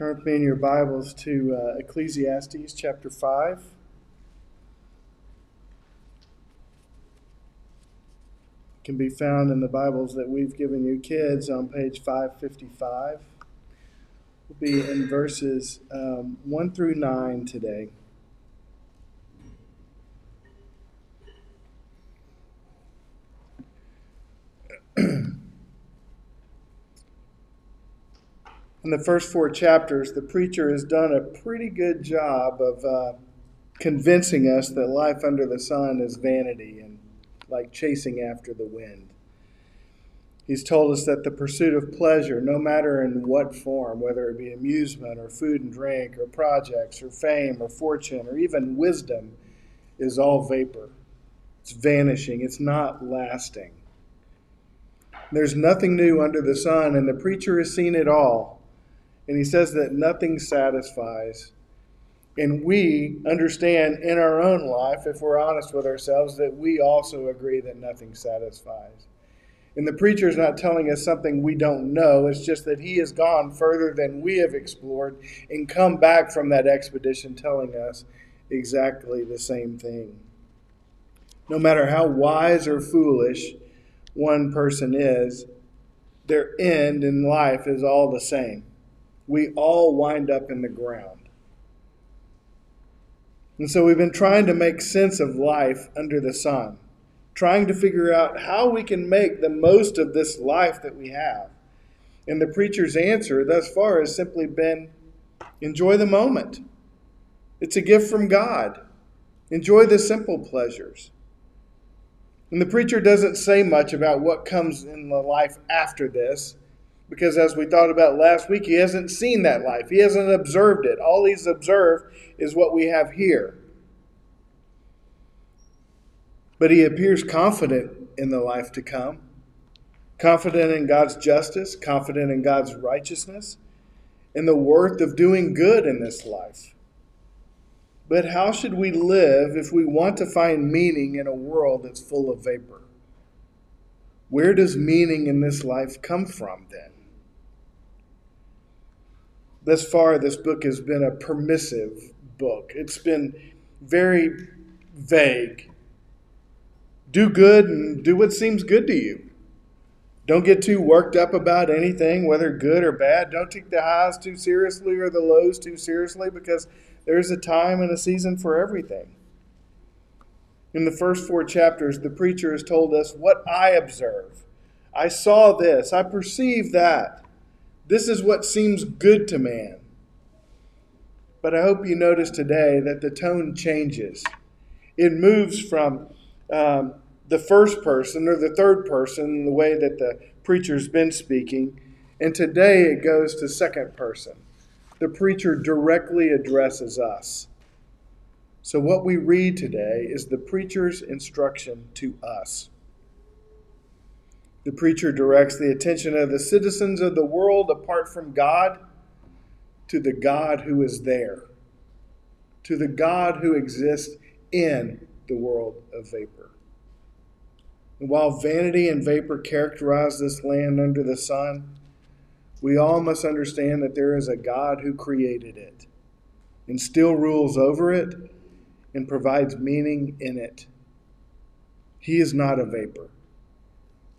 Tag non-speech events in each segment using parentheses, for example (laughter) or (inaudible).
Turn with me in your Bibles to uh, Ecclesiastes chapter 5. It can be found in the Bibles that we've given you kids on page 555. We'll be in verses um, 1 through 9 today. In the first four chapters, the preacher has done a pretty good job of uh, convincing us that life under the sun is vanity and like chasing after the wind. He's told us that the pursuit of pleasure, no matter in what form, whether it be amusement or food and drink or projects or fame or fortune or even wisdom, is all vapor. It's vanishing, it's not lasting. There's nothing new under the sun, and the preacher has seen it all and he says that nothing satisfies. And we understand in our own life, if we're honest with ourselves, that we also agree that nothing satisfies. And the preacher is not telling us something we don't know. It's just that he has gone further than we have explored and come back from that expedition telling us exactly the same thing. No matter how wise or foolish one person is, their end in life is all the same we all wind up in the ground. And so we've been trying to make sense of life under the sun, trying to figure out how we can make the most of this life that we have. And the preacher's answer thus far has simply been enjoy the moment. It's a gift from God. Enjoy the simple pleasures. And the preacher doesn't say much about what comes in the life after this because as we thought about last week, he hasn't seen that life. He hasn't observed it. All he's observed is what we have here. But he appears confident in the life to come, confident in God's justice, confident in God's righteousness, in the worth of doing good in this life. But how should we live if we want to find meaning in a world that's full of vapor? Where does meaning in this life come from then? Thus far, this book has been a permissive book. It's been very vague. Do good and do what seems good to you. Don't get too worked up about anything, whether good or bad. Don't take the highs too seriously or the lows too seriously because there's a time and a season for everything. In the first four chapters, the preacher has told us what I observe. I saw this, I perceive that. This is what seems good to man. But I hope you notice today that the tone changes. It moves from um, the first person or the third person, the way that the preacher's been speaking, and today it goes to second person. The preacher directly addresses us. So, what we read today is the preacher's instruction to us. The preacher directs the attention of the citizens of the world apart from God to the God who is there, to the God who exists in the world of vapor. And while vanity and vapor characterize this land under the sun, we all must understand that there is a God who created it and still rules over it and provides meaning in it. He is not a vapor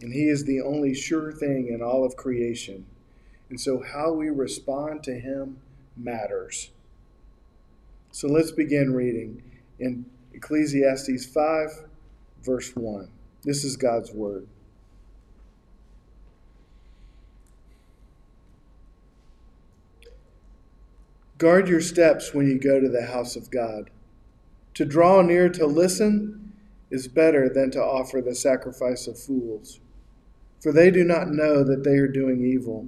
and He is the only sure thing in all of creation. And so, how we respond to Him matters. So, let's begin reading in Ecclesiastes 5, verse 1. This is God's Word. Guard your steps when you go to the house of God. To draw near to listen is better than to offer the sacrifice of fools for they do not know that they are doing evil.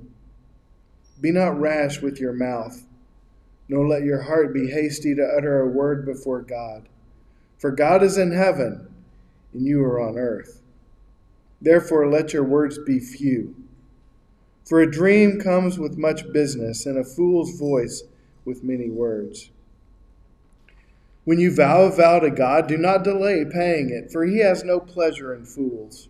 Be not rash with your mouth, nor let your heart be hasty to utter a word before God. For God is in heaven, and you are on earth. Therefore, let your words be few. For a dream comes with much business, and a fool's voice with many words. When you vow a vow to God, do not delay paying it, for he has no pleasure in fools.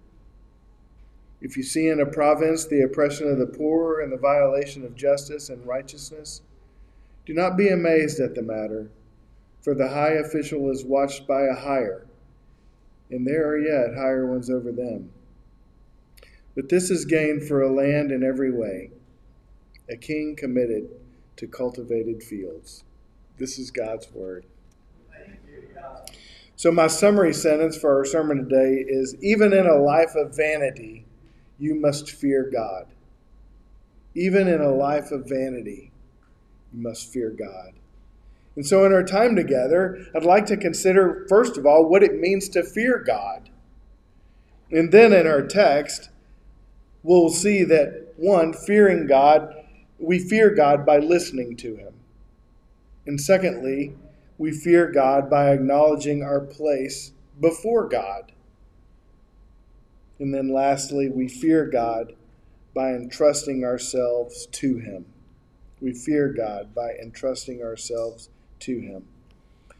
If you see in a province the oppression of the poor and the violation of justice and righteousness, do not be amazed at the matter, for the high official is watched by a higher, and there are yet higher ones over them. But this is gain for a land in every way, a king committed to cultivated fields. This is God's word. So, my summary sentence for our sermon today is Even in a life of vanity, you must fear God. Even in a life of vanity, you must fear God. And so, in our time together, I'd like to consider, first of all, what it means to fear God. And then in our text, we'll see that one, fearing God, we fear God by listening to Him. And secondly, we fear God by acknowledging our place before God. And then lastly, we fear God by entrusting ourselves to Him. We fear God by entrusting ourselves to Him.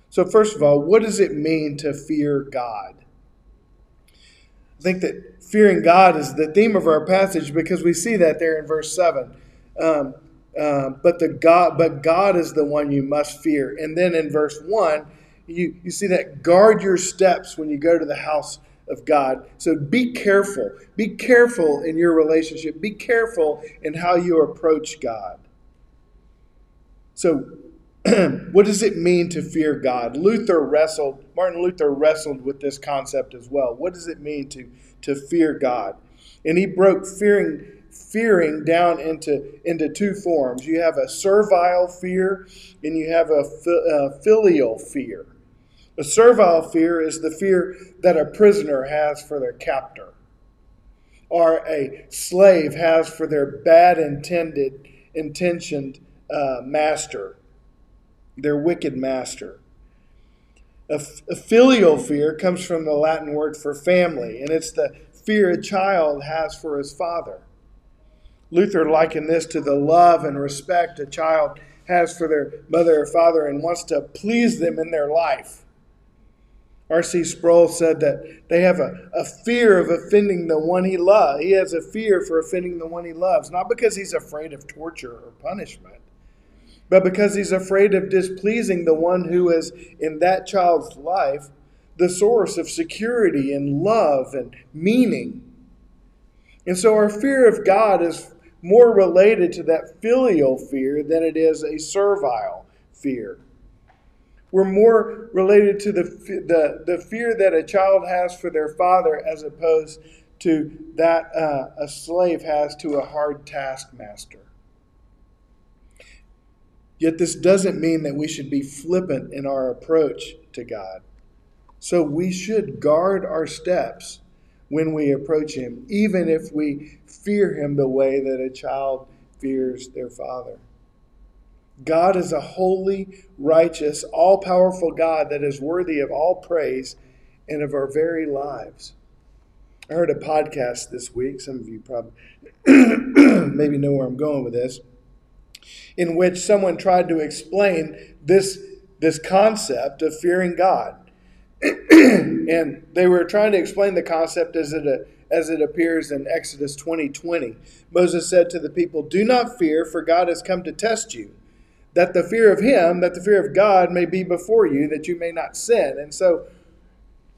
So, first of all, what does it mean to fear God? I think that fearing God is the theme of our passage because we see that there in verse 7. Um, uh, but the God, but God is the one you must fear. And then in verse one, you, you see that guard your steps when you go to the house of God. So be careful. Be careful in your relationship. Be careful in how you approach God. So, (clears throat) what does it mean to fear God? Luther wrestled, Martin Luther wrestled with this concept as well. What does it mean to, to fear God? And he broke fearing fearing down into, into two forms. You have a servile fear and you have a, a filial fear. A servile fear is the fear that a prisoner has for their captor or a slave has for their bad intended intentioned uh, master, their wicked master. A filial fear comes from the Latin word for family, and it's the fear a child has for his father. Luther likened this to the love and respect a child has for their mother or father and wants to please them in their life. R.C. Sproul said that they have a, a fear of offending the one he loves. He has a fear for offending the one he loves, not because he's afraid of torture or punishment, but because he's afraid of displeasing the one who is in that child's life the source of security and love and meaning. And so our fear of God is more related to that filial fear than it is a servile fear. We're more related to the, the, the fear that a child has for their father as opposed to that uh, a slave has to a hard taskmaster. Yet this doesn't mean that we should be flippant in our approach to God. So we should guard our steps when we approach Him, even if we fear Him the way that a child fears their father. God is a holy, righteous, all powerful God that is worthy of all praise and of our very lives. I heard a podcast this week, some of you probably (clears throat) maybe know where I'm going with this, in which someone tried to explain this, this concept of fearing God. (clears throat) and they were trying to explain the concept as it, as it appears in Exodus 20 20. Moses said to the people, Do not fear, for God has come to test you, that the fear of him, that the fear of God may be before you, that you may not sin. And so,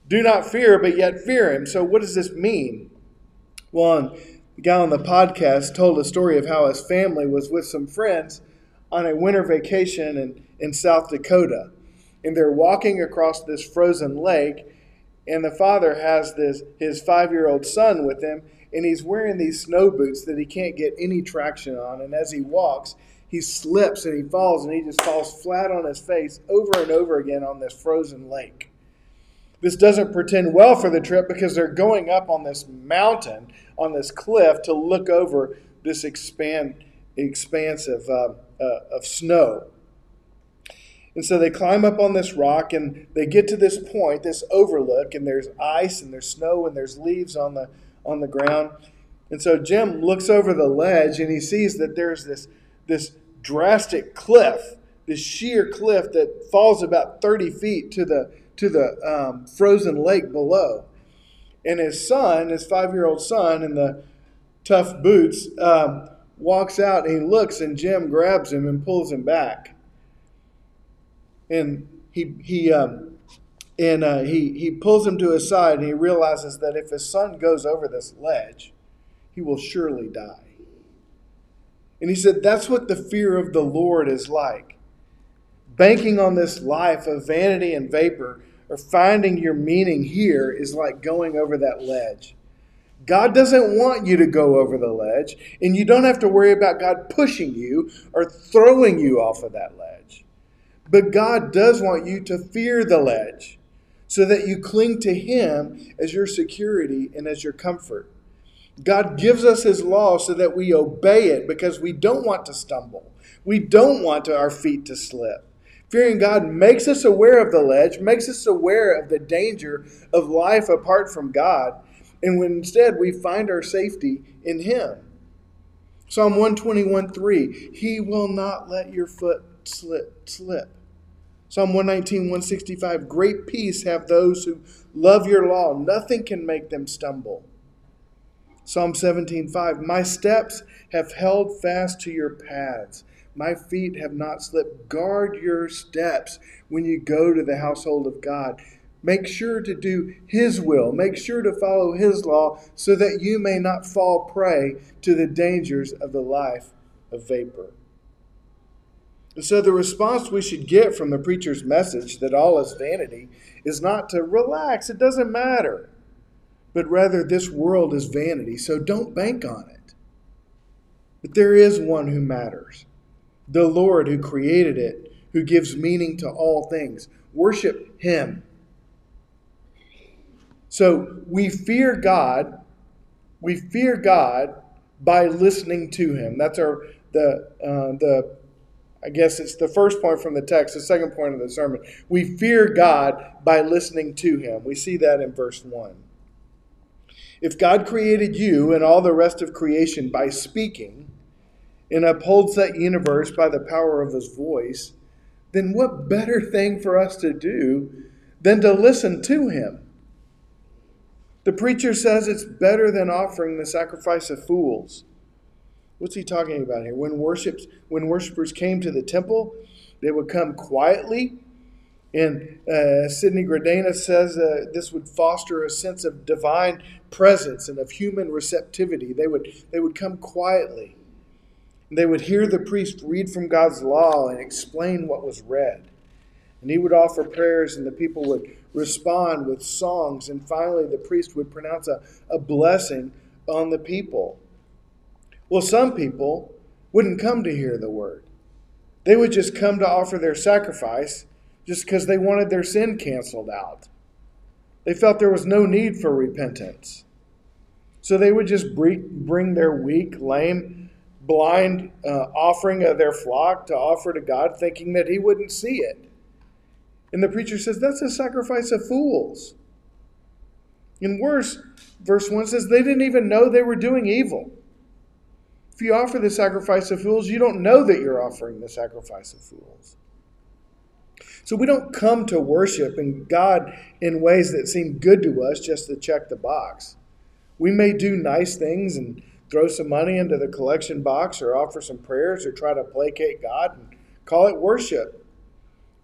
do not fear, but yet fear him. So, what does this mean? Well, guy on the podcast told a story of how his family was with some friends on a winter vacation in, in South Dakota and they're walking across this frozen lake and the father has this his five-year-old son with him and he's wearing these snow boots that he can't get any traction on and as he walks he slips and he falls and he just falls flat on his face over and over again on this frozen lake this doesn't pretend well for the trip because they're going up on this mountain on this cliff to look over this expand expanse of, uh, uh, of snow And so they climb up on this rock and they get to this point, this overlook, and there's ice and there's snow and there's leaves on the on the ground. And so Jim looks over the ledge and he sees that there's this this drastic cliff, this sheer cliff that falls about 30 feet to the to the um, frozen lake below. And his son, his five-year-old son, in the tough boots, um, walks out and he looks, and Jim grabs him and pulls him back and he he um, and uh, he he pulls him to his side, and he realizes that if his son goes over this ledge, he will surely die. And he said, "That's what the fear of the Lord is like. Banking on this life of vanity and vapor, or finding your meaning here, is like going over that ledge." God doesn't want you to go over the ledge, and you don't have to worry about God pushing you or throwing you off of that ledge. But God does want you to fear the ledge so that you cling to Him as your security and as your comfort. God gives us His law so that we obey it because we don't want to stumble. We don't want our feet to slip. Fearing God makes us aware of the ledge, makes us aware of the danger of life apart from God, and when instead we find our safety in Him. Psalm 121 3 He will not let your foot slip. slip. Psalm 119, 165 Great peace have those who love your law. Nothing can make them stumble. Psalm 17:5 My steps have held fast to your paths. My feet have not slipped. Guard your steps when you go to the household of God. Make sure to do His will. Make sure to follow His law so that you may not fall prey to the dangers of the life of vapor. And so, the response we should get from the preacher's message that all is vanity is not to relax, it doesn't matter, but rather this world is vanity, so don't bank on it. But there is one who matters the Lord who created it, who gives meaning to all things. Worship Him. So, we fear God. We fear God by listening to Him. That's our the uh, the I guess it's the first point from the text, the second point of the sermon. We fear God by listening to Him. We see that in verse 1. If God created you and all the rest of creation by speaking and upholds that universe by the power of His voice, then what better thing for us to do than to listen to Him? The preacher says it's better than offering the sacrifice of fools. What's he talking about here? When worships, when worshipers came to the temple, they would come quietly. And uh, Sidney Greidanus says uh, this would foster a sense of divine presence and of human receptivity. They would, they would come quietly. They would hear the priest read from God's law and explain what was read. And he would offer prayers, and the people would respond with songs. And finally, the priest would pronounce a, a blessing on the people. Well, some people wouldn't come to hear the word. They would just come to offer their sacrifice just because they wanted their sin canceled out. They felt there was no need for repentance. So they would just bring their weak, lame, blind uh, offering of their flock to offer to God, thinking that He wouldn't see it. And the preacher says that's a sacrifice of fools. And worse, verse 1 says they didn't even know they were doing evil. If you offer the sacrifice of fools, you don't know that you're offering the sacrifice of fools. So we don't come to worship in God in ways that seem good to us just to check the box. We may do nice things and throw some money into the collection box or offer some prayers or try to placate God and call it worship.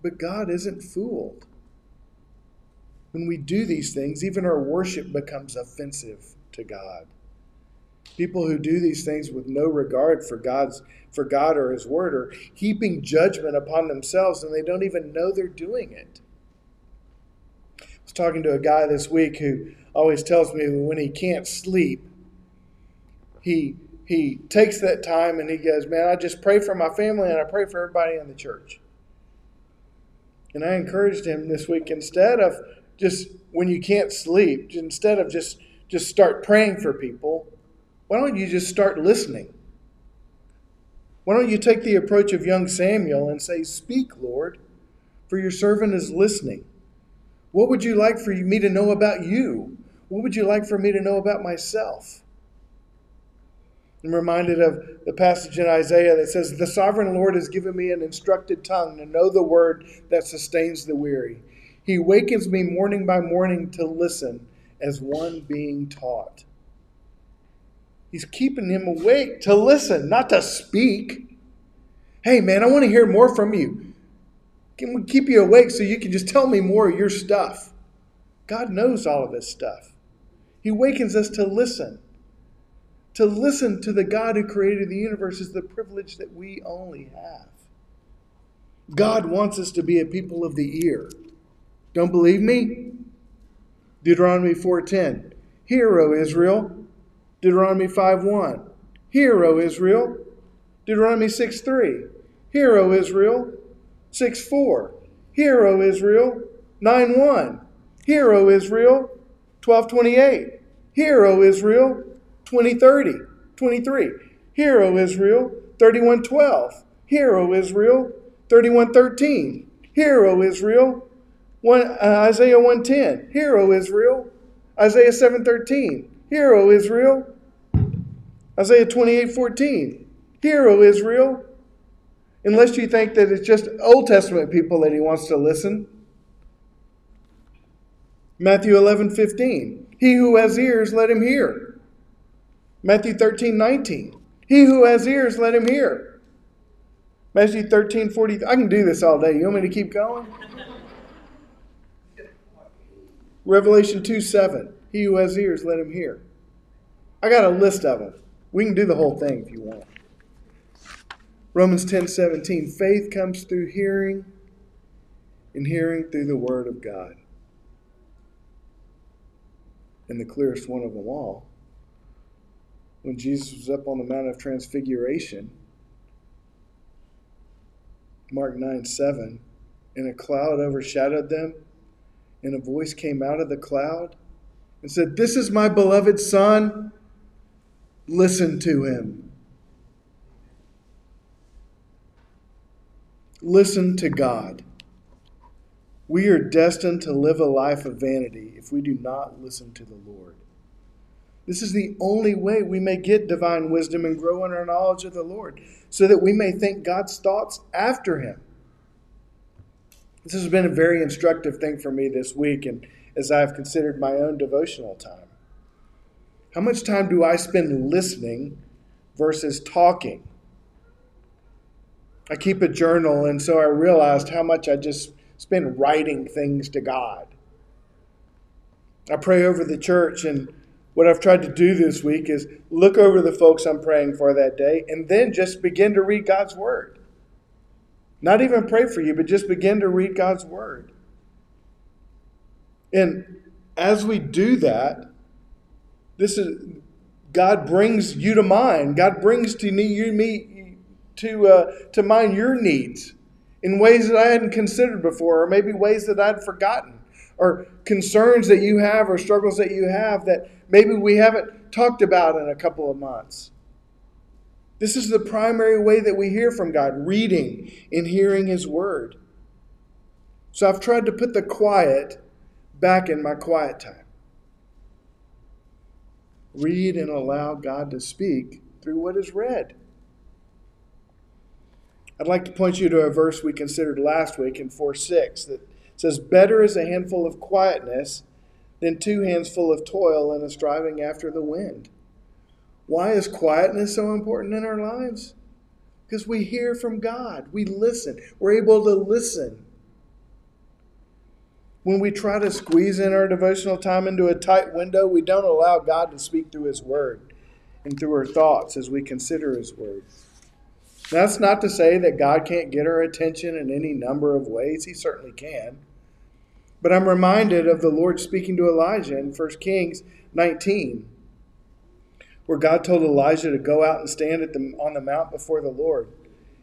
But God isn't fooled. When we do these things, even our worship becomes offensive to God. People who do these things with no regard for God's for God or his word are heaping judgment upon themselves and they don't even know they're doing it. I was talking to a guy this week who always tells me when he can't sleep, he he takes that time and he goes, Man, I just pray for my family and I pray for everybody in the church. And I encouraged him this week instead of just when you can't sleep, instead of just just start praying for people, why don't you just start listening? Why don't you take the approach of young Samuel and say, Speak, Lord. For your servant is listening. What would you like for me to know about you? What would you like for me to know about myself? I'm reminded of the passage in Isaiah that says, The sovereign Lord has given me an instructed tongue to know the word that sustains the weary. He wakens me morning by morning to listen as one being taught. He's keeping him awake to listen, not to speak. Hey, man, I want to hear more from you. Can we keep you awake so you can just tell me more of your stuff? God knows all of his stuff. He wakens us to listen. To listen to the God who created the universe is the privilege that we only have. God wants us to be a people of the ear. Don't believe me? Deuteronomy 4:10. Hear, O Israel. Deuteronomy 5:1. Hear, O Israel. Deuteronomy 6:3. Hear, O Israel. 6:4. Hear, O Israel. 9:1. Hear, O Israel. 12:28. Hear, O Israel. 2030. 23. Hear, O Israel. 31:12. Hear, O Israel. 31:13. Hear, O Israel. One, uh, Isaiah 110. Hear, O Israel. Isaiah 7:13. Hear, O Israel. Isaiah 28:14. Hear, O Israel. Unless you think that it's just Old Testament people that he wants to listen. Matthew 11:15. He who has ears, let him hear. Matthew 13:19. He who has ears, let him hear. Matthew 13:40. I can do this all day. You want me to keep going? Revelation 2 7. He who has ears, let him hear. I got a list of them. We can do the whole thing if you want. Romans 10 17. Faith comes through hearing, and hearing through the Word of God. And the clearest one of them all, when Jesus was up on the Mount of Transfiguration, Mark 9 7, and a cloud overshadowed them and a voice came out of the cloud and said, This is my beloved Son. Listen to him. Listen to God. We are destined to live a life of vanity if we do not listen to the Lord. This is the only way we may get divine wisdom and grow in our knowledge of the Lord, so that we may think God's thoughts after Him. This has been a very instructive thing for me this week, and as I've considered my own devotional time. How much time do I spend listening versus talking? I keep a journal, and so I realized how much I just spend writing things to God. I pray over the church, and what I've tried to do this week is look over the folks I'm praying for that day and then just begin to read God's Word. Not even pray for you, but just begin to read God's Word. And as we do that, this is God brings you to mind. God brings to me, you me to uh, to mind your needs in ways that I hadn't considered before, or maybe ways that I'd forgotten, or concerns that you have, or struggles that you have that maybe we haven't talked about in a couple of months. This is the primary way that we hear from God reading and hearing His Word. So I've tried to put the quiet back in my quiet time. Read and allow God to speak through what is read. I'd like to point you to a verse we considered last week in 4 6 that says, Better is a handful of quietness than two hands full of toil and a striving after the wind. Why is quietness so important in our lives? Because we hear from God, we listen, we're able to listen. When we try to squeeze in our devotional time into a tight window, we don't allow God to speak through His Word and through our thoughts as we consider His Word. That's not to say that God can't get our attention in any number of ways. He certainly can. But I'm reminded of the Lord speaking to Elijah in 1 Kings 19 where God told Elijah to go out and stand the, on the mount before the Lord.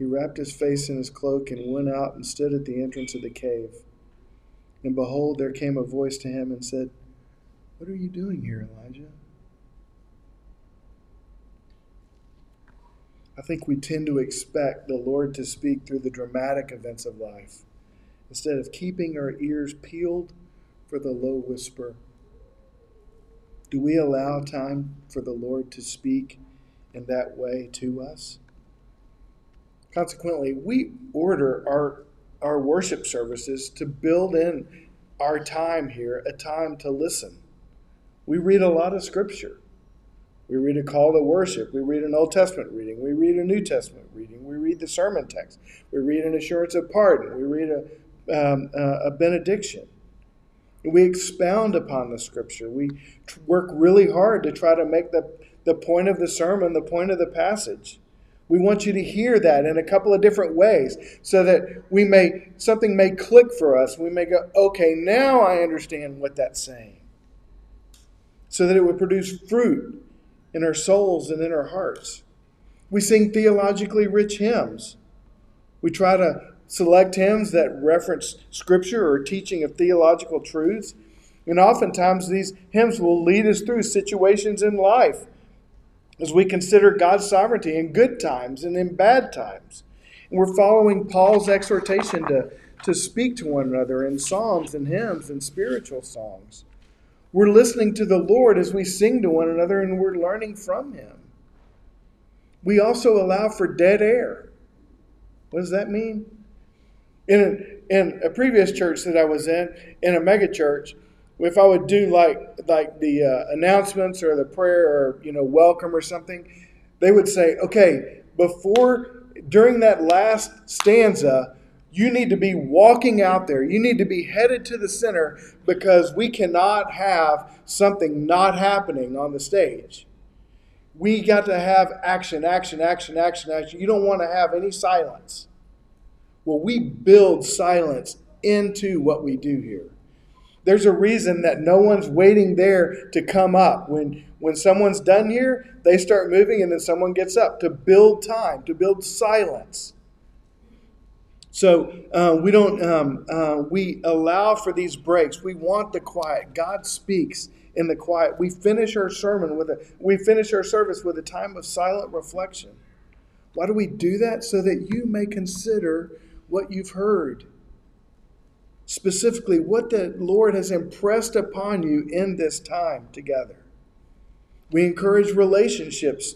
he wrapped his face in his cloak and went out and stood at the entrance of the cave. And behold, there came a voice to him and said, What are you doing here, Elijah? I think we tend to expect the Lord to speak through the dramatic events of life instead of keeping our ears peeled for the low whisper. Do we allow time for the Lord to speak in that way to us? Consequently, we order our, our worship services to build in our time here a time to listen. We read a lot of scripture. We read a call to worship. We read an Old Testament reading. We read a New Testament reading. We read the sermon text. We read an assurance of pardon. We read a, um, a benediction. We expound upon the scripture. We work really hard to try to make the, the point of the sermon the point of the passage. We want you to hear that in a couple of different ways so that we may something may click for us. We may go, okay, now I understand what that's saying. So that it would produce fruit in our souls and in our hearts. We sing theologically rich hymns. We try to select hymns that reference scripture or teaching of theological truths. And oftentimes these hymns will lead us through situations in life as we consider God's sovereignty in good times and in bad times. And we're following Paul's exhortation to, to speak to one another in psalms and hymns and spiritual songs. We're listening to the Lord as we sing to one another and we're learning from Him. We also allow for dead air. What does that mean? In a, in a previous church that I was in, in a megachurch, if I would do like like the uh, announcements or the prayer or you know welcome or something, they would say, okay, before during that last stanza, you need to be walking out there. You need to be headed to the center because we cannot have something not happening on the stage. We got to have action, action, action, action, action. You don't want to have any silence. Well, we build silence into what we do here. There's a reason that no one's waiting there to come up. When, when someone's done here, they start moving and then someone gets up to build time, to build silence. So uh, we don't um, uh, we allow for these breaks. We want the quiet. God speaks in the quiet. We finish our sermon with a we finish our service with a time of silent reflection. Why do we do that? So that you may consider what you've heard. Specifically, what the Lord has impressed upon you in this time together. We encourage relationships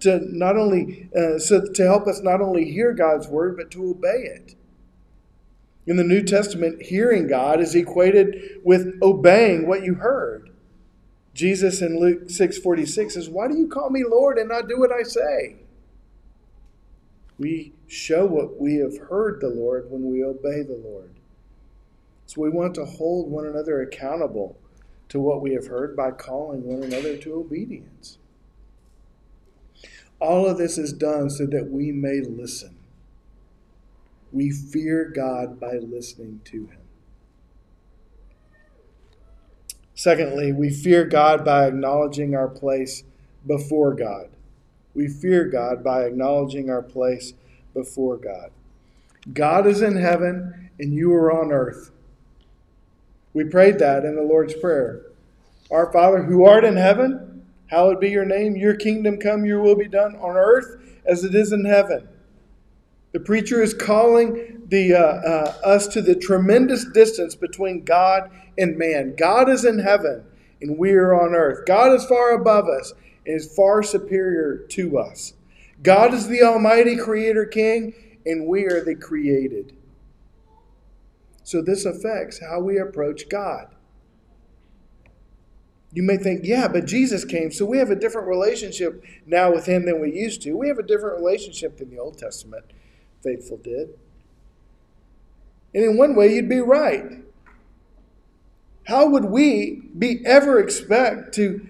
to not only uh, so to help us not only hear God's word but to obey it. In the New Testament, hearing God is equated with obeying what you heard. Jesus in Luke 6:46 says, "Why do you call me Lord and not do what I say?" We show what we have heard the Lord when we obey the Lord. So we want to hold one another accountable to what we have heard by calling one another to obedience. All of this is done so that we may listen. We fear God by listening to Him. Secondly, we fear God by acknowledging our place before God. We fear God by acknowledging our place before God. God is in heaven and you are on earth. We prayed that in the Lord's Prayer. Our Father who art in heaven, Hallowed be your name. Your kingdom come, your will be done on earth as it is in heaven. The preacher is calling the, uh, uh, us to the tremendous distance between God and man. God is in heaven and we are on earth. God is far above us and is far superior to us. God is the Almighty Creator King and we are the created. So this affects how we approach God. You may think, yeah, but Jesus came, so we have a different relationship now with him than we used to. We have a different relationship than the Old Testament faithful did. And in one way, you'd be right. How would we be ever expect to,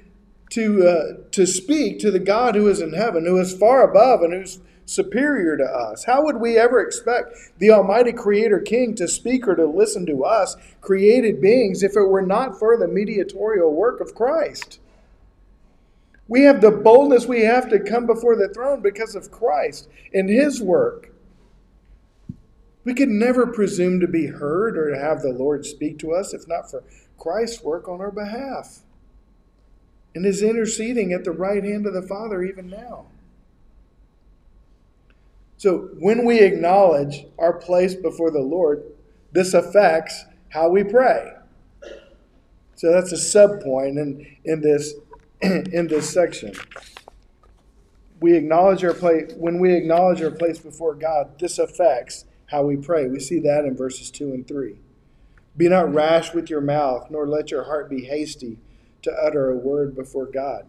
to, uh, to speak to the God who is in heaven, who is far above and who's superior to us. How would we ever expect the Almighty Creator King to speak or to listen to us, created beings, if it were not for the mediatorial work of Christ? We have the boldness we have to come before the throne because of Christ and His work. We could never presume to be heard or to have the Lord speak to us if not for Christ's work on our behalf and is interceding at the right hand of the Father even now. So when we acknowledge our place before the Lord, this affects how we pray. So that's a sub point in, in this (clears throat) in this section. We acknowledge our place when we acknowledge our place before God, this affects how we pray. We see that in verses 2 and 3. Be not rash with your mouth, nor let your heart be hasty to utter a word before God.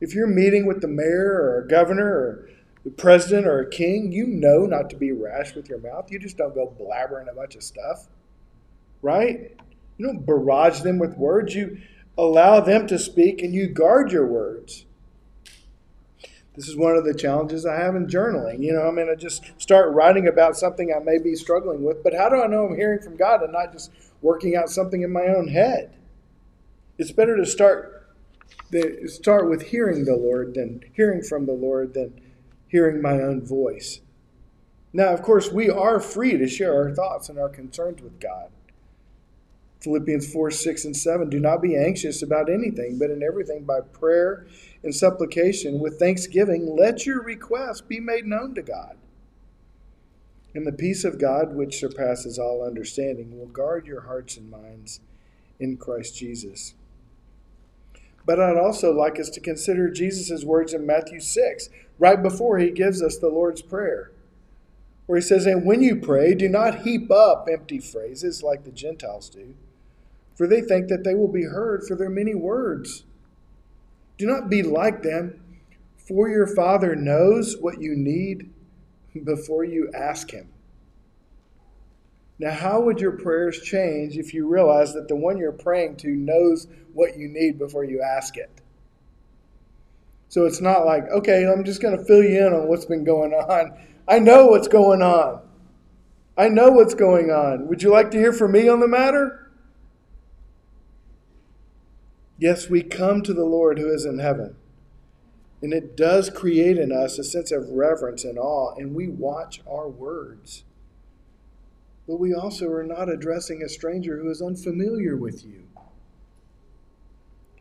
If you're meeting with the mayor or a governor or the president or a king, you know not to be rash with your mouth. You just don't go blabbering a bunch of stuff, right? You don't barrage them with words. You allow them to speak and you guard your words. This is one of the challenges I have in journaling. You know, I mean, I just start writing about something I may be struggling with, but how do I know I'm hearing from God and not just working out something in my own head? It's better to start start with hearing the Lord than hearing from the Lord than hearing my own voice. Now, of course, we are free to share our thoughts and our concerns with God. Philippians 4 6 and 7 Do not be anxious about anything, but in everything by prayer and supplication with thanksgiving, let your requests be made known to God. And the peace of God, which surpasses all understanding, will guard your hearts and minds in Christ Jesus. But I'd also like us to consider Jesus' words in Matthew 6, right before he gives us the Lord's Prayer, where he says, And when you pray, do not heap up empty phrases like the Gentiles do, for they think that they will be heard for their many words. Do not be like them, for your Father knows what you need before you ask Him. Now, how would your prayers change if you realize that the one you're praying to knows what you need before you ask it? So it's not like, okay, I'm just going to fill you in on what's been going on. I know what's going on. I know what's going on. Would you like to hear from me on the matter? Yes, we come to the Lord who is in heaven. And it does create in us a sense of reverence and awe, and we watch our words. But we also are not addressing a stranger who is unfamiliar with you.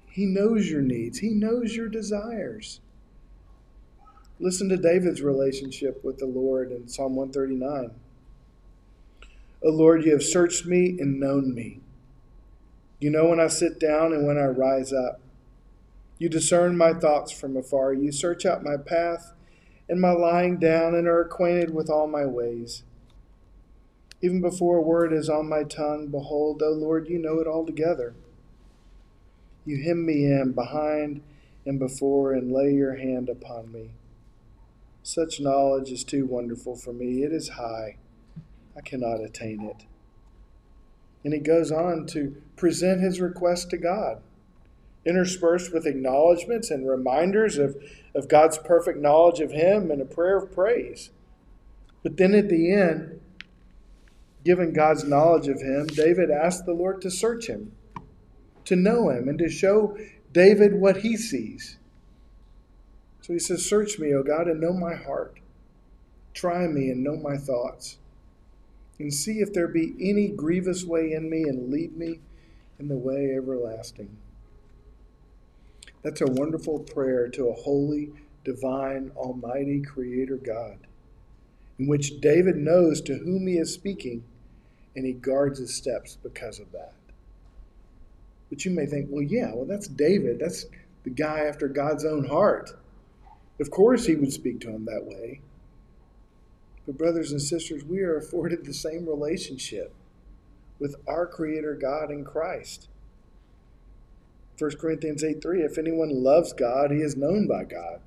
He knows your needs, He knows your desires. Listen to David's relationship with the Lord in Psalm 139. O Lord, you have searched me and known me. You know when I sit down and when I rise up. You discern my thoughts from afar. You search out my path and my lying down and are acquainted with all my ways. Even before a word is on my tongue, behold, O Lord, you know it altogether. You hem me in behind and before and lay your hand upon me. Such knowledge is too wonderful for me. It is high. I cannot attain it. And he goes on to present his request to God, interspersed with acknowledgments and reminders of, of God's perfect knowledge of him and a prayer of praise. But then at the end, given God's knowledge of him, David asked the Lord to search him, to know him, and to show David what he sees. So he says, Search me, O God, and know my heart. Try me and know my thoughts. And see if there be any grievous way in me, and lead me in the way everlasting. That's a wonderful prayer to a holy, divine, almighty Creator God, in which David knows to whom he is speaking and he guards his steps because of that. But you may think, well, yeah, well, that's David. That's the guy after God's own heart. Of course, he would speak to him that way. But, brothers and sisters, we are afforded the same relationship with our Creator God in Christ. 1 Corinthians 8 3 If anyone loves God, he is known by God.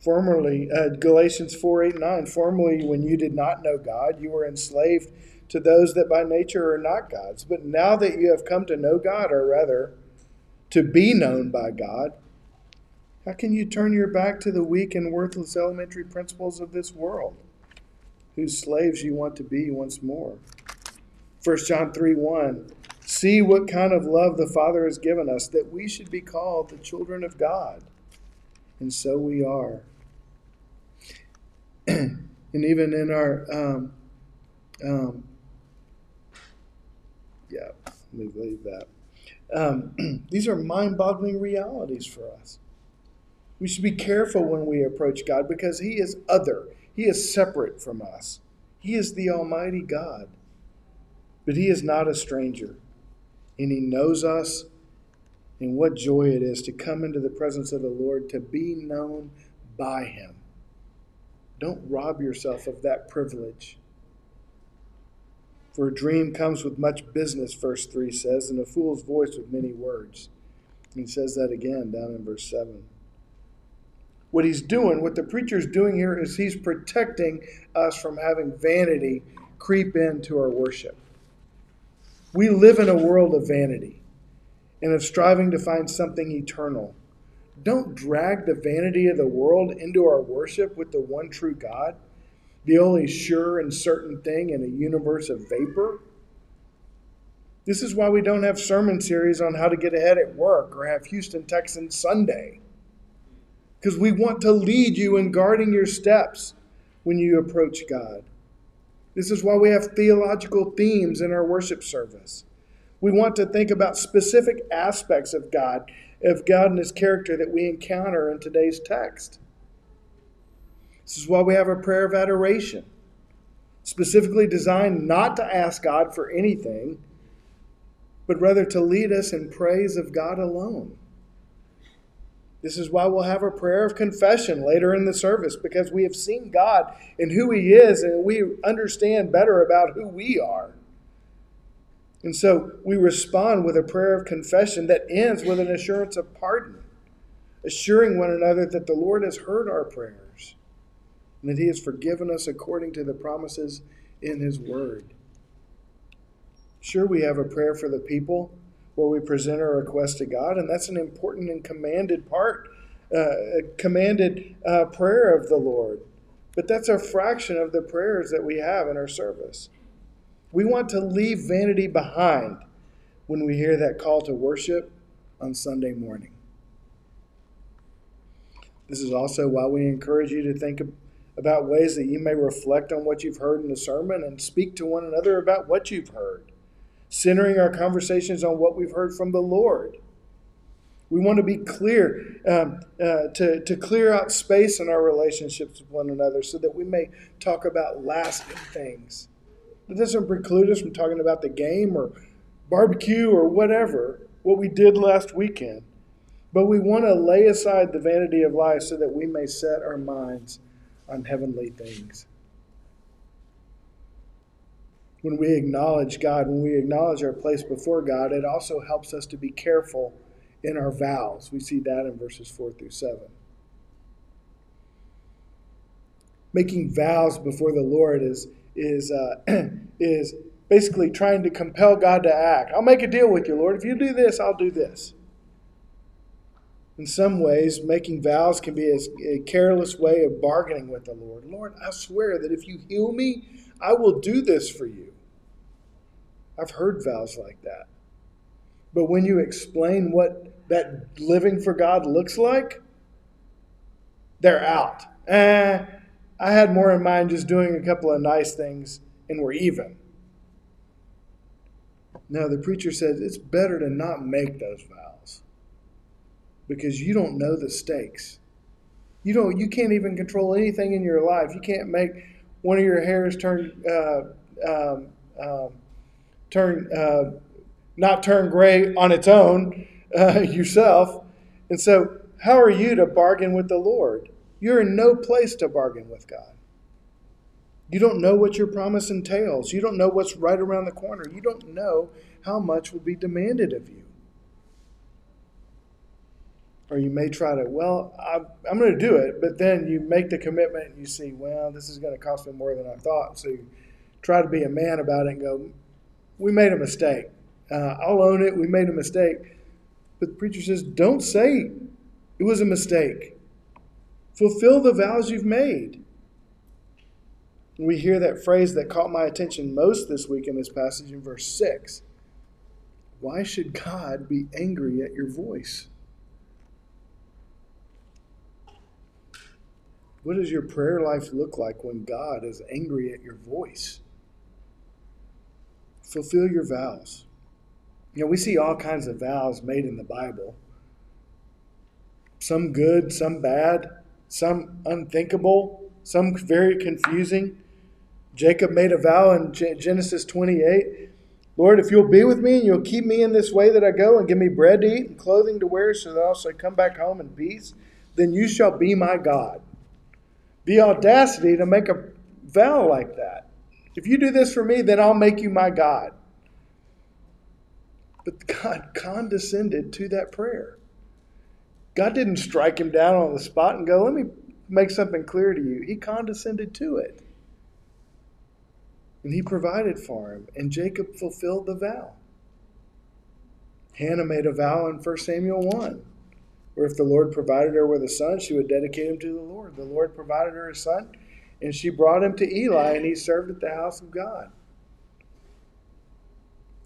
Formerly, uh, Galatians 4 8 9, formerly when you did not know God, you were enslaved to those that by nature are not God's. But now that you have come to know God, or rather, to be known by God, How can you turn your back to the weak and worthless elementary principles of this world, whose slaves you want to be once more? 1 John 3 1. See what kind of love the Father has given us, that we should be called the children of God. And so we are. (clears throat) and even in our, um, um, yeah, let me leave that. Um, (clears throat) these are mind boggling realities for us. We should be careful when we approach God because He is other, He is separate from us. He is the Almighty God. But He is not a stranger, and He knows us. And what joy it is to come into the presence of the Lord, to be known by Him. Don't rob yourself of that privilege. For a dream comes with much business, verse 3 says, and a fool's voice with many words. And he says that again down in verse 7. What he's doing, what the preacher's doing here, is he's protecting us from having vanity creep into our worship. We live in a world of vanity and of striving to find something eternal. Don't drag the vanity of the world into our worship with the one true God the only sure and certain thing in a universe of vapor. This is why we don't have sermon series on how to get ahead at work or have Houston Texans Sunday. Because we want to lead you in guarding your steps when you approach God. This is why we have theological themes in our worship service. We want to think about specific aspects of God, of God and His character that we encounter in today's text. This is why we have a prayer of adoration, specifically designed not to ask God for anything, but rather to lead us in praise of God alone. This is why we'll have a prayer of confession later in the service, because we have seen God and who He is, and we understand better about who we are. And so we respond with a prayer of confession that ends with an assurance of pardon, assuring one another that the Lord has heard our prayers and that He has forgiven us according to the promises in His Word. Sure, we have a prayer for the people where we present our request to God, and that's an important and commanded part, uh, commanded uh, prayer of the Lord. But that's a fraction of the prayers that we have in our service. We want to leave vanity behind when we hear that call to worship on Sunday morning. This is also why we encourage you to think about ways that you may reflect on what you've heard in the sermon and speak to one another about what you've heard, centering our conversations on what we've heard from the Lord. We want to be clear, um, uh, to, to clear out space in our relationships with one another so that we may talk about lasting things. It doesn't preclude us from talking about the game or barbecue or whatever, what we did last weekend. But we want to lay aside the vanity of life so that we may set our minds on heavenly things. When we acknowledge God, when we acknowledge our place before God, it also helps us to be careful in our vows. We see that in verses 4 through 7. Making vows before the Lord is, is, uh, (clears throat) is basically trying to compel God to act. I'll make a deal with you, Lord. If you do this, I'll do this. In some ways, making vows can be a, careless way of bargaining with the Lord. Lord, I swear that if you heal me, I will do this for you. I've heard vows like that. But when you explain what that living for God looks like, they're out. Eh, I had more in mind just doing a couple of nice things and we're even. No, the preacher says it's better to not make those vows because you don't know the stakes. You don't. You can't even control anything in your life. You can't make one of your hairs turn uh, um, um, turn uh, not turn gray on its own (laughs) uh, yourself. And so, how are you to bargain with the Lord? You're in no place to bargain with God. You don't know what your promise entails. You don't know what's right around the corner. You don't know how much will be demanded of you. Or you may try to, well, I'm going to do it, but then you make the commitment and you see, well, this is going to cost me more than I thought. So you try to be a man about it and go, we made a mistake. Uh, I'll own it. We made a mistake. But the preacher says, don't say It was a mistake. Fulfill the vows you've made. We hear that phrase that caught my attention most this week in this passage in verse 6. Why should God be angry at your voice? What does your prayer life look like when God is angry at your voice? Fulfill your vows. You know, we see all kinds of vows made in the Bible some good, some bad, some unthinkable, some very confusing. Jacob made a vow in Genesis 28 Lord, if you'll be with me and you'll keep me in this way that I go and give me bread to eat and clothing to wear so that I also come back home in peace, then you shall be my God. The audacity to make a vow like that. If you do this for me, then I'll make you my God. But God (laughs) condescended to that prayer. God didn't strike him down on the spot and go, let me make something clear to you. He condescended to it. And he provided for him, and Jacob fulfilled the vow. Hannah made a vow in 1 Samuel 1, where if the Lord provided her with a son, she would dedicate him to the Lord. The Lord provided her a son, and she brought him to Eli, and he served at the house of God.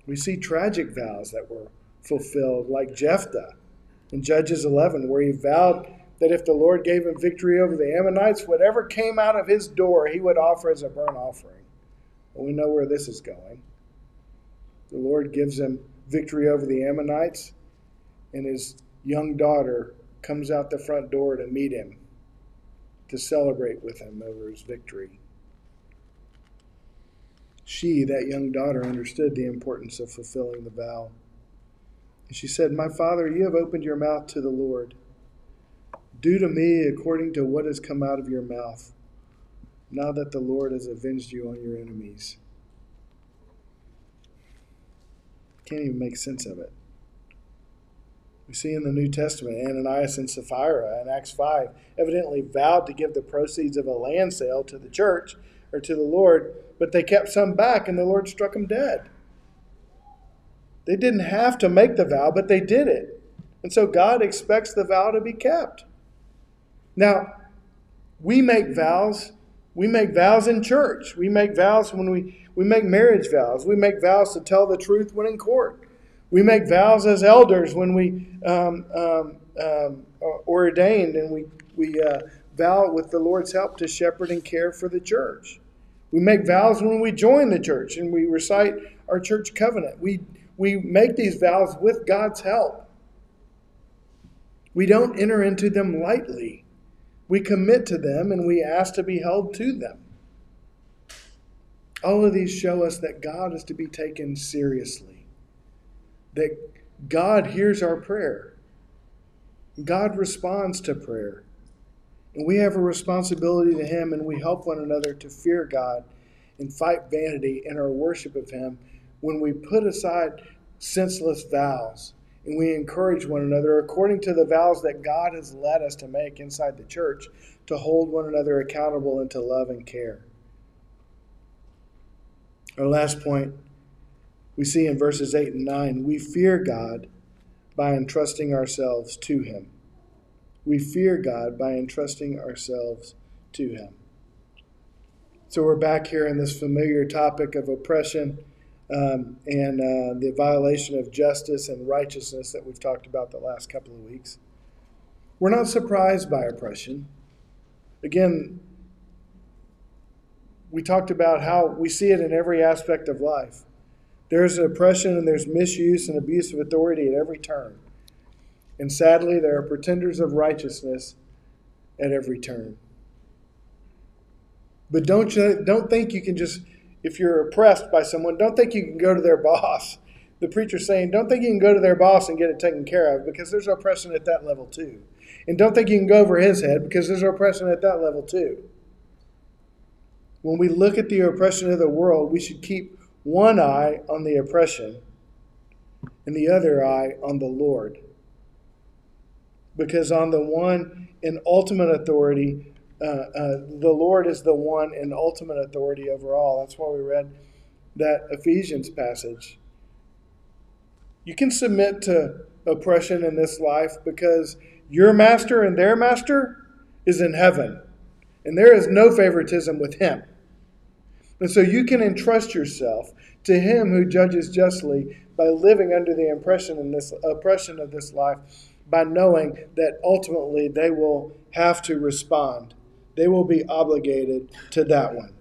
We see tragic vows that were fulfilled, like Jephthah in Judges 11, where he vowed that if the Lord gave him victory over the Ammonites, whatever came out of his door, he would offer as a burnt offering. Well, we know where this is going. The Lord gives him victory over the Ammonites, and his young daughter comes out the front door to meet him, to celebrate with him over his victory. She, that young daughter, understood the importance of fulfilling the vow. And she said, My father, you have opened your mouth to the Lord. Do to me according to what has come out of your mouth, now that the Lord has avenged you on your enemies. Can't even make sense of it. We see in the New Testament Ananias and Sapphira in Acts 5 evidently vowed to give the proceeds of a land sale to the church or to the Lord, but they kept some back and the Lord struck them dead. They didn't have to make the vow, but they did it. And so God expects the vow to be kept. Now, we make vows. We make vows in church. We make vows when we, we make marriage vows. We make vows to tell the truth when in court. We make vows as elders when we um, um, um, are ordained and we, we uh, vow with the Lord's help to shepherd and care for the church. We make vows when we join the church and we recite our church covenant. We, we make these vows with God's help. We don't enter into them lightly. We commit to them and we ask to be held to them. All of these show us that God is to be taken seriously, that God hears our prayer, God responds to prayer. And we have a responsibility to Him, and we help one another to fear God and fight vanity in our worship of Him when we put aside senseless vows and we encourage one another according to the vows that God has led us to make inside the church to hold one another accountable and to love and care. Our last point we see in verses 8 and 9 we fear God by entrusting ourselves to Him. We fear God by entrusting ourselves to Him. So we're back here in this familiar topic of oppression um, and uh, the violation of justice and righteousness that we've talked about the last couple of weeks. We're not surprised by oppression. Again, we talked about how we see it in every aspect of life. There's oppression and there's misuse and abuse of authority at every turn. And sadly, there are pretenders of righteousness at every turn. But don't you, don't think you can just if you're oppressed by someone, don't think you can go to their (laughs) boss. The preacher's saying, don't think you can go to their boss and get it taken care of because there's oppression at that level too. And don't think you can go over his head because there's oppression at that level too. When we look at the oppression of the world, we should keep one eye on the oppression and the other eye on the Lord. Because on the one in ultimate authority, uh, uh, the Lord is the one in ultimate authority over all. That's why we read that Ephesians passage. You can submit to oppression in this life because your master and their master is in heaven. And there is no favoritism with him. And so you can entrust yourself to him who judges justly by living under the impression in this oppression of this life, by knowing that ultimately they will have to respond. They will be obligated to that one.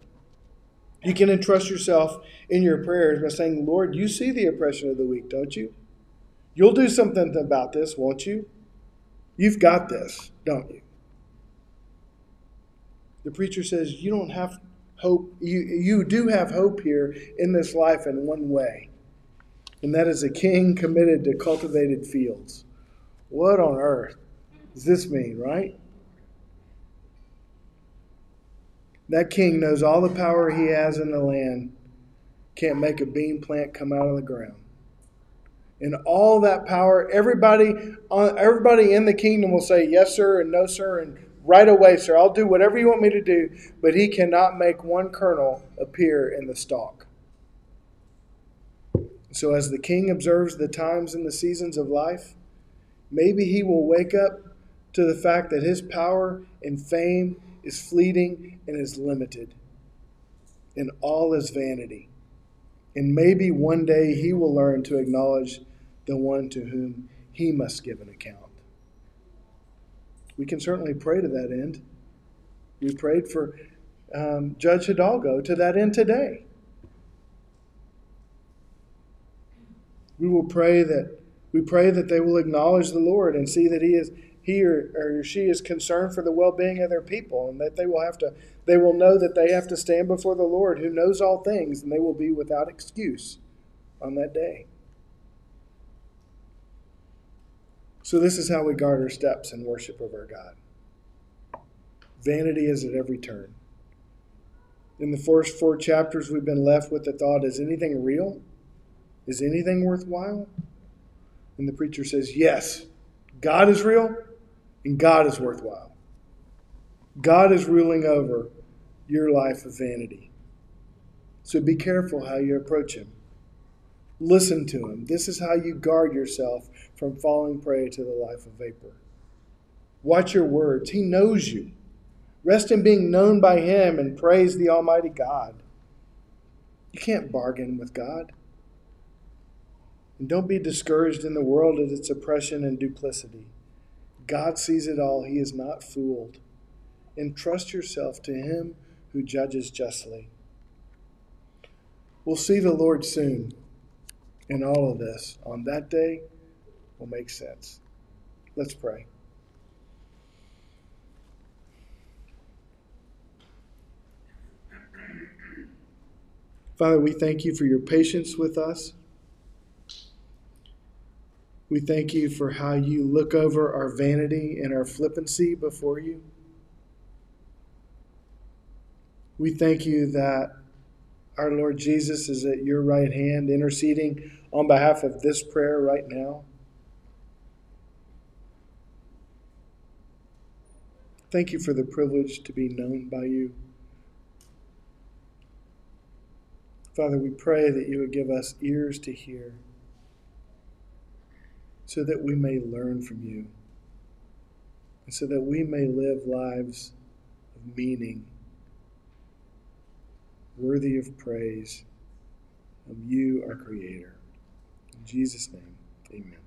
You can entrust yourself in your prayers by saying, Lord, you see the oppression of the weak, don't you? You'll do something about this, won't you? You've got this, don't you? The preacher says, You don't have hope. You, you do have hope here in this life in one way, and that is a king committed to cultivated fields. What on earth does this mean, right? That king knows all the power he has in the land, can't make a bean plant come out of the ground. And all that power, everybody, uh, everybody in the kingdom will say yes, sir, and no, sir, and right away, sir, I'll do whatever you want me to do, but he cannot make one kernel appear in the stalk. So, as the king observes the times and the seasons of life, maybe he will wake up to the fact that his power and fame is fleeting and is limited, and all is vanity. And maybe one day he will learn to acknowledge the one to whom he must give an account. We can certainly pray to that end. We prayed for um, Judge Hidalgo to that end today. We will pray that we pray that they will acknowledge the Lord and see that He is he or, or she is concerned for the well-being of their people and that they will have to they will know that they have to stand before the Lord who knows all things and they will be without excuse on that day. So this is how we guard our steps in worship of our God. Vanity is at every turn. In the first four chapters, we've been left with the thought is anything real? Is anything worthwhile? And the preacher says, yes, God is real and God is worthwhile. God is ruling over your life of vanity. So be careful how you approach Him. Listen to Him. This is how you guard yourself from falling prey to the life of vapor. Watch your words. He knows you. Rest in being known by Him and praise the Almighty God. You can't bargain with God. And don't be discouraged in the world at its oppression and duplicity. God sees it all. He is not fooled. Entrust yourself to Him who judges justly. We'll see the Lord soon in all of this. On that day will make sense. Let's pray. Father, we thank you for your patience with us. We thank you for how you look over our vanity and our flippancy before you. We thank you that our Lord Jesus is at your right hand interceding on behalf of this prayer right now. Thank you for the privilege to be known by you. Father, we pray that you would give us ears to hear so that we may learn from you, and so that we may live lives of meaning, worthy of praise of you, our Creator. In Jesus' name, amen.